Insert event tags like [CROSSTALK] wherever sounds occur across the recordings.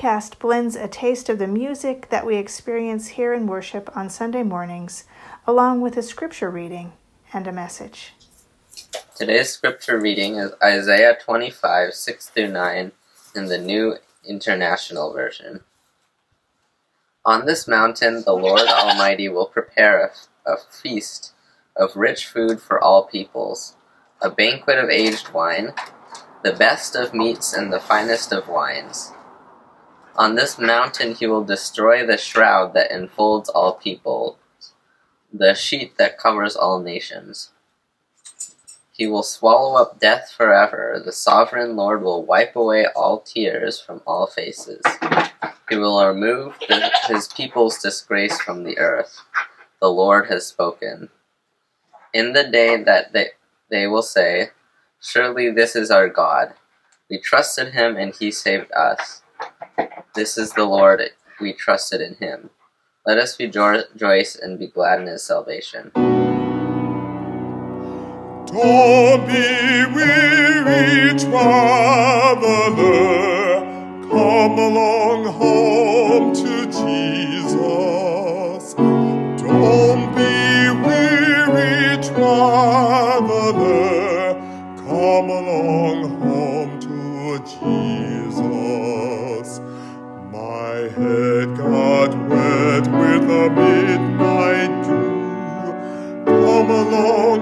Podcast blends a taste of the music that we experience here in worship on Sunday mornings, along with a scripture reading and a message. Today's scripture reading is Isaiah 25, 6 through 9, in the New International Version. On this mountain, the Lord Almighty will prepare a, a feast of rich food for all peoples, a banquet of aged wine, the best of meats and the finest of wines. On this mountain he will destroy the shroud that enfolds all people, the sheet that covers all nations. He will swallow up death forever. The sovereign Lord will wipe away all tears from all faces. He will remove the, his people's disgrace from the earth. The Lord has spoken. In the day that they, they will say, Surely this is our God. We trusted him and he saved us. This is the Lord, we trusted in him. Let us rejoice and be glad in his salvation. Don't be weary traveler, come along Come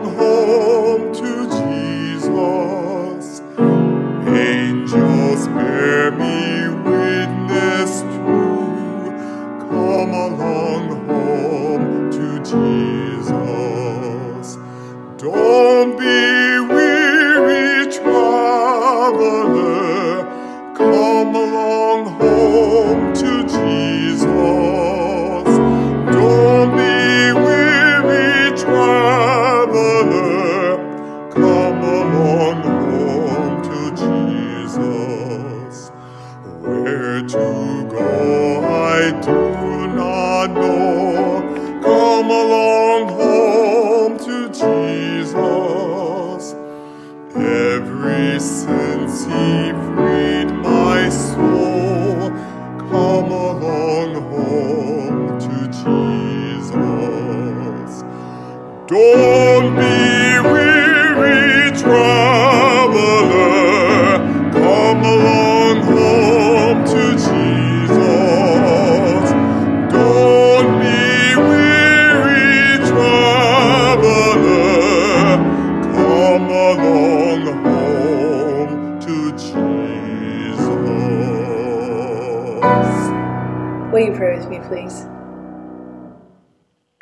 Don't be weary, traveler.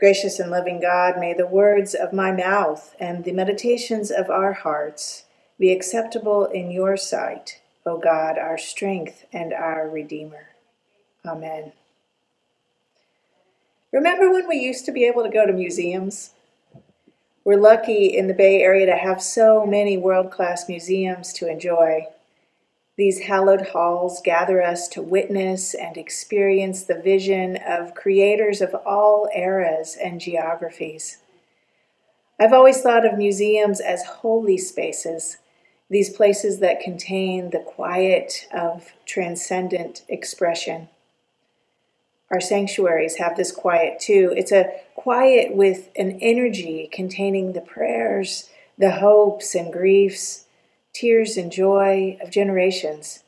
Gracious and loving God, may the words of my mouth and the meditations of our hearts be acceptable in your sight, O God, our strength and our Redeemer. Amen. Remember when we used to be able to go to museums? We're lucky in the Bay Area to have so many world class museums to enjoy. These hallowed halls gather us to witness and experience the vision of creators of all eras and geographies. I've always thought of museums as holy spaces, these places that contain the quiet of transcendent expression. Our sanctuaries have this quiet too. It's a quiet with an energy containing the prayers, the hopes and griefs, tears and joy of generations.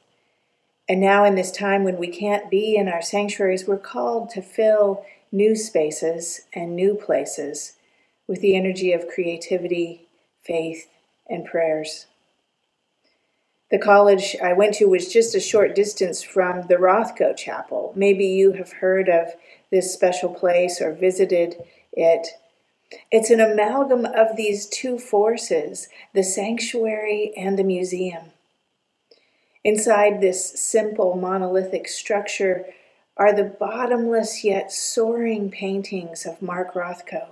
And now, in this time when we can't be in our sanctuaries, we're called to fill new spaces and new places with the energy of creativity, faith, and prayers. The college I went to was just a short distance from the Rothko Chapel. Maybe you have heard of this special place or visited it. It's an amalgam of these two forces, the sanctuary and the museum. Inside this simple monolithic structure are the bottomless yet soaring paintings of Mark Rothko.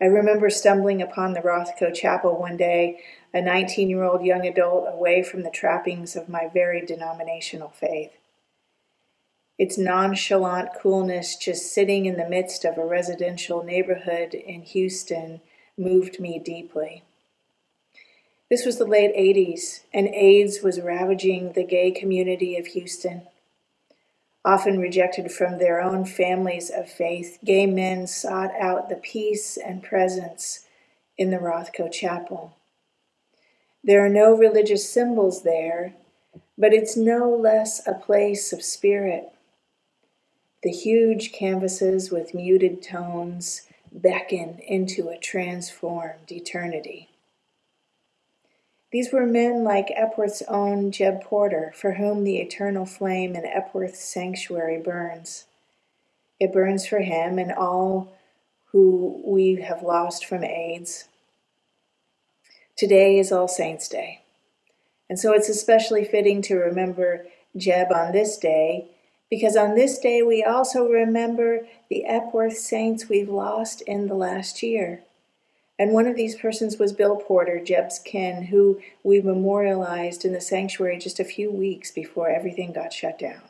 I remember stumbling upon the Rothko Chapel one day, a 19 year old young adult away from the trappings of my very denominational faith. Its nonchalant coolness, just sitting in the midst of a residential neighborhood in Houston, moved me deeply. This was the late 80s, and AIDS was ravaging the gay community of Houston. Often rejected from their own families of faith, gay men sought out the peace and presence in the Rothko Chapel. There are no religious symbols there, but it's no less a place of spirit. The huge canvases with muted tones beckon into a transformed eternity. These were men like Epworth's own Jeb Porter, for whom the eternal flame in Epworth's sanctuary burns. It burns for him and all who we have lost from AIDS. Today is All Saints' Day, and so it's especially fitting to remember Jeb on this day, because on this day we also remember the Epworth saints we've lost in the last year. And one of these persons was Bill Porter, Jeb's kin, who we memorialized in the sanctuary just a few weeks before everything got shut down.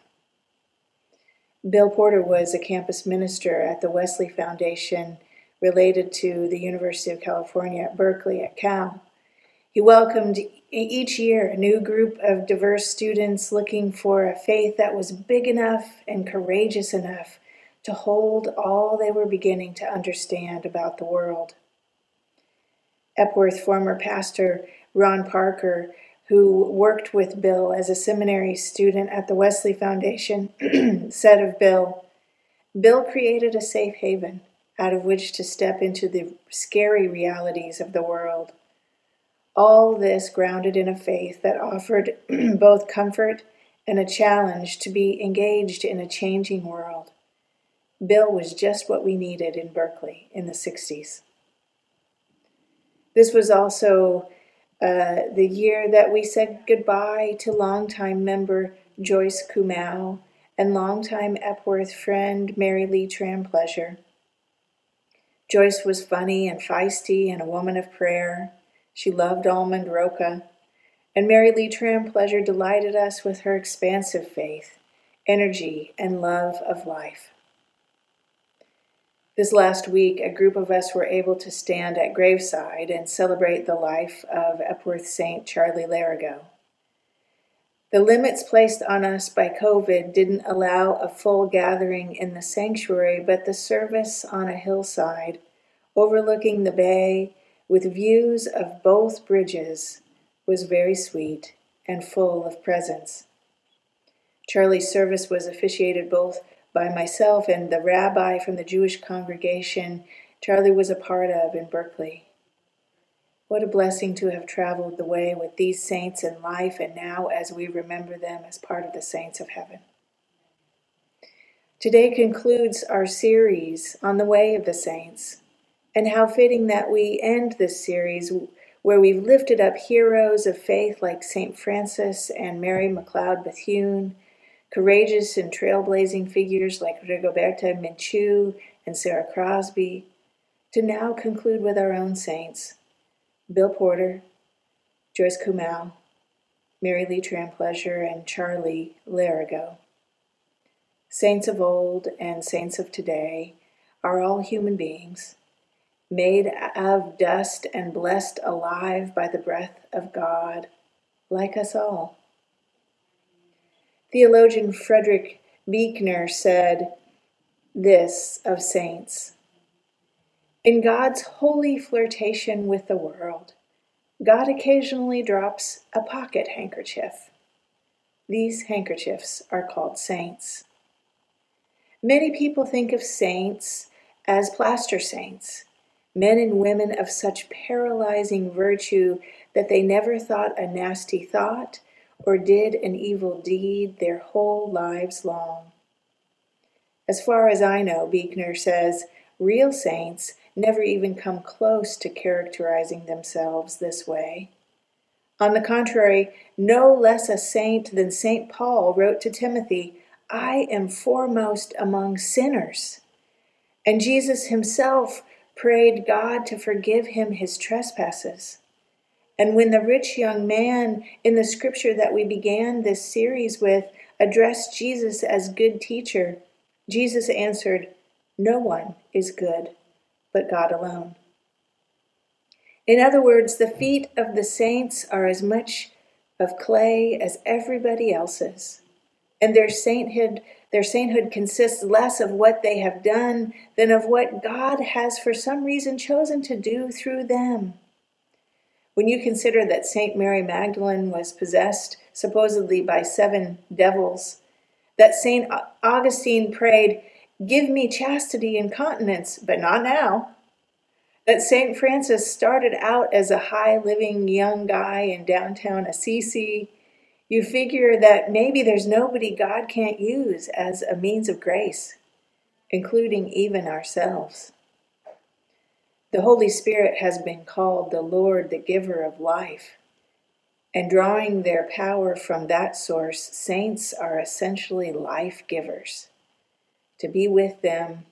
Bill Porter was a campus minister at the Wesley Foundation related to the University of California at Berkeley at Cal. He welcomed each year a new group of diverse students looking for a faith that was big enough and courageous enough to hold all they were beginning to understand about the world. Epworth former pastor Ron Parker, who worked with Bill as a seminary student at the Wesley Foundation, [CLEARS THROAT] said of Bill, Bill created a safe haven out of which to step into the scary realities of the world. All this grounded in a faith that offered [CLEARS THROAT] both comfort and a challenge to be engaged in a changing world. Bill was just what we needed in Berkeley in the 60s. This was also uh, the year that we said goodbye to longtime member Joyce Kumau and longtime Epworth friend Mary Lee Trampleasure. Joyce was funny and feisty and a woman of prayer. She loved almond roca. And Mary Lee Trampleasure delighted us with her expansive faith, energy, and love of life. This last week, a group of us were able to stand at graveside and celebrate the life of Epworth Saint Charlie Larigo. The limits placed on us by COVID didn't allow a full gathering in the sanctuary, but the service on a hillside overlooking the bay with views of both bridges was very sweet and full of presence. Charlie's service was officiated both by myself and the rabbi from the Jewish congregation Charlie was a part of in Berkeley. What a blessing to have traveled the way with these saints in life and now as we remember them as part of the saints of heaven. Today concludes our series on the way of the saints, and how fitting that we end this series where we've lifted up heroes of faith like St. Francis and Mary McLeod Bethune courageous and trailblazing figures like Rigoberta Menchú and Sarah Crosby, to now conclude with our own saints Bill Porter, Joyce Kumau, Mary Lee Trampleasure, and Charlie Larigo. Saints of old and saints of today are all human beings, made of dust and blessed alive by the breath of God, like us all. Theologian Frederick Buechner said this of saints In God's holy flirtation with the world, God occasionally drops a pocket handkerchief. These handkerchiefs are called saints. Many people think of saints as plaster saints, men and women of such paralyzing virtue that they never thought a nasty thought or did an evil deed their whole lives long. As far as I know, Buechner says, real saints never even come close to characterizing themselves this way. On the contrary, no less a saint than St. Paul wrote to Timothy, I am foremost among sinners. And Jesus himself prayed God to forgive him his trespasses. And when the rich young man in the scripture that we began this series with addressed Jesus as good teacher, Jesus answered, No one is good but God alone. In other words, the feet of the saints are as much of clay as everybody else's, and their sainthood their sainthood consists less of what they have done than of what God has for some reason chosen to do through them. When you consider that St. Mary Magdalene was possessed supposedly by seven devils, that St. Augustine prayed, Give me chastity and continence, but not now. That St. Francis started out as a high living young guy in downtown Assisi, you figure that maybe there's nobody God can't use as a means of grace, including even ourselves. The Holy Spirit has been called the Lord, the giver of life. And drawing their power from that source, saints are essentially life givers. To be with them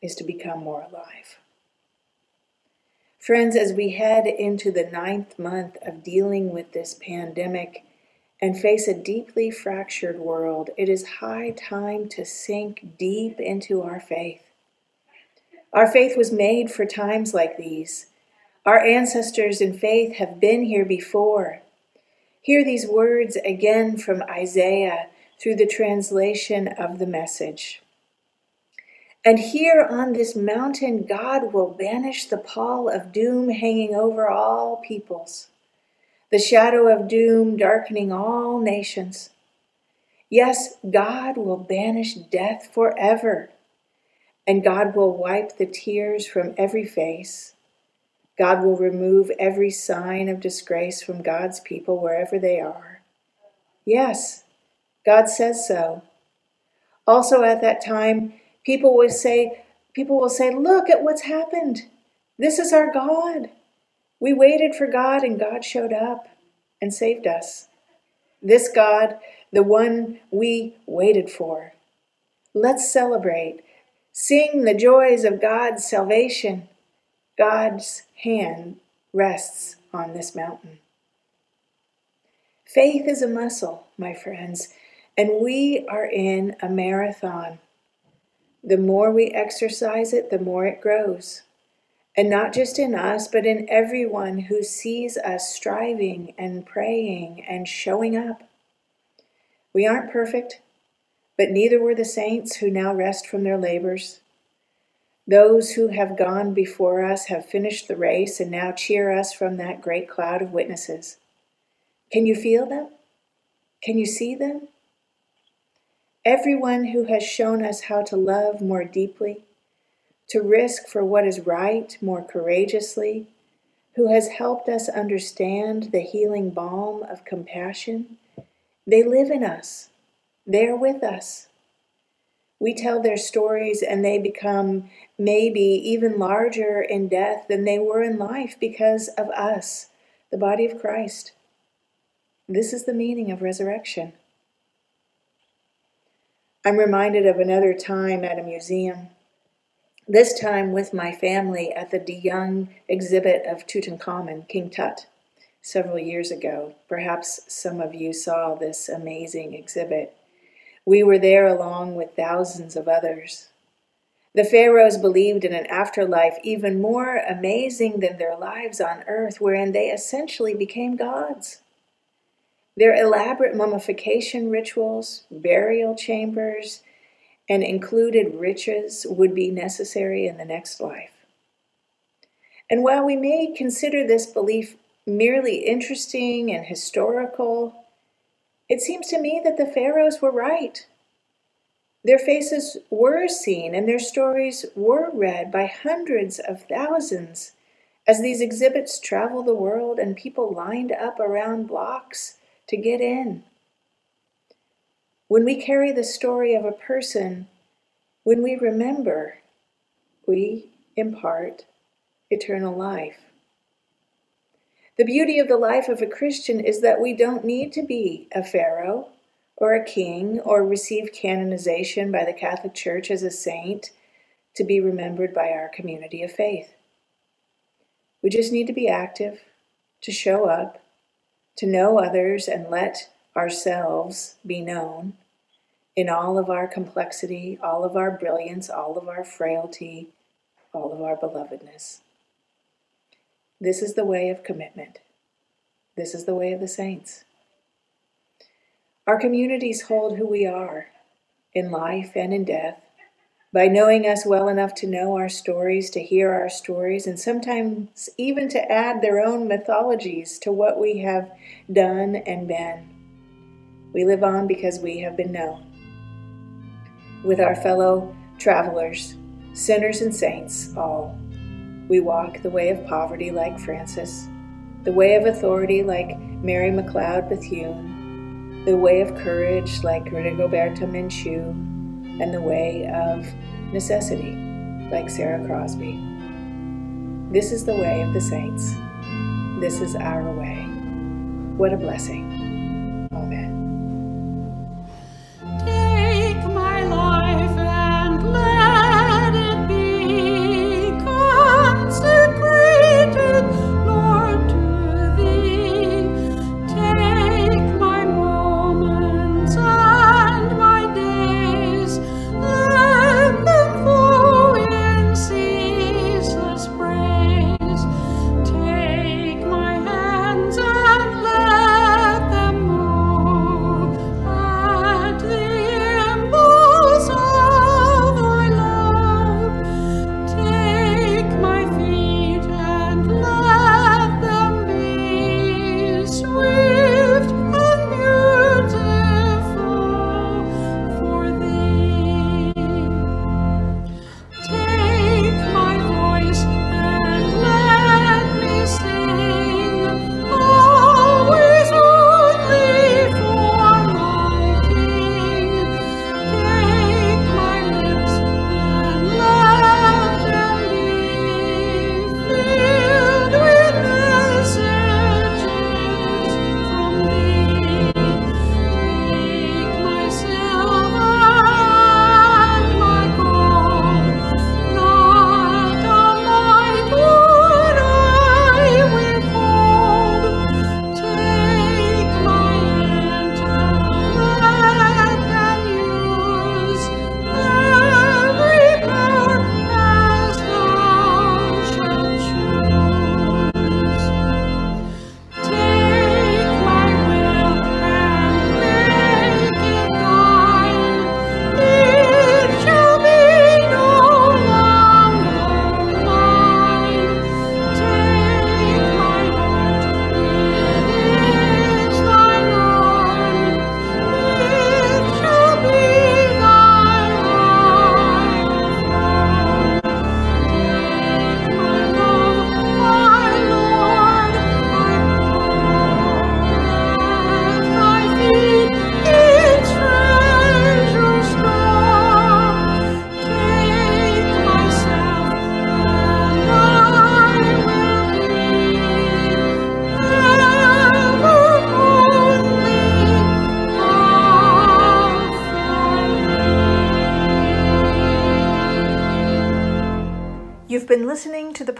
is to become more alive. Friends, as we head into the ninth month of dealing with this pandemic and face a deeply fractured world, it is high time to sink deep into our faith our faith was made for times like these. Our ancestors in faith have been here before. Hear these words again from Isaiah through the translation of the message. And here on this mountain, God will banish the pall of doom hanging over all peoples, the shadow of doom darkening all nations. Yes, God will banish death forever, and God will wipe the tears from every face. God will remove every sign of disgrace from God's people wherever they are. Yes, God says so. Also, at that time, people will say, people will say, look at what's happened. This is our God. We waited for God and God showed up and saved us. This God, the one we waited for. Let's celebrate. Sing the joys of God's salvation. God's hand rests on this mountain. Faith is a muscle, my friends, and we are in a marathon. The more we exercise it, the more it grows. And not just in us, but in everyone who sees us striving and praying and showing up. We aren't perfect, but neither were the saints who now rest from their labors. Those who have gone before us have finished the race and now cheer us from that great cloud of witnesses. Can you feel them? Can you see them? Everyone who has shown us how to love more deeply, to risk for what is right more courageously, who has helped us understand the healing balm of compassion, they live in us. They are with us. We tell their stories and they become maybe even larger in death than they were in life because of us, the body of Christ. This is the meaning of resurrection. I'm reminded of another time at a museum, this time with my family at the De Young exhibit of Tutankhamun, King Tut, several years ago. Perhaps some of you saw this amazing exhibit. We were there along with thousands of others. The pharaohs believed in an afterlife even more amazing than their lives on earth, wherein they essentially became gods. Their elaborate mummification rituals, burial chambers, and included riches would be necessary in the next life. And while we may consider this belief merely interesting and historical, it seems to me that the pharaohs were right. Their faces were seen and their stories were read by hundreds of thousands as these exhibits travel the world and people lined up around blocks to get in. When we carry the story of a person, when we remember, we impart eternal life. The beauty of the life of a Christian is that we don't need to be a pharaoh or a king or receive canonization by the Catholic Church as a saint to be remembered by our community of faith. We just need to be active, to show up, to know others and let ourselves be known in all of our complexity, all of our brilliance, all of our frailty, all of our belovedness. This is the way of commitment. This is the way of the saints. Our communities hold who we are in life and in death by knowing us well enough to know our stories, to hear our stories, and sometimes even to add their own mythologies to what we have done and been. We live on because we have been known. With our fellow travelers, sinners and saints, all, we walk the way of poverty like Francis, the way of authority like Mary McLeod Bethune, the way of courage like Rigoberta Menchú, and the way of necessity, like Sarah Crosby. This is the way of the saints. This is our way. What a blessing.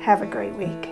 Have a great week.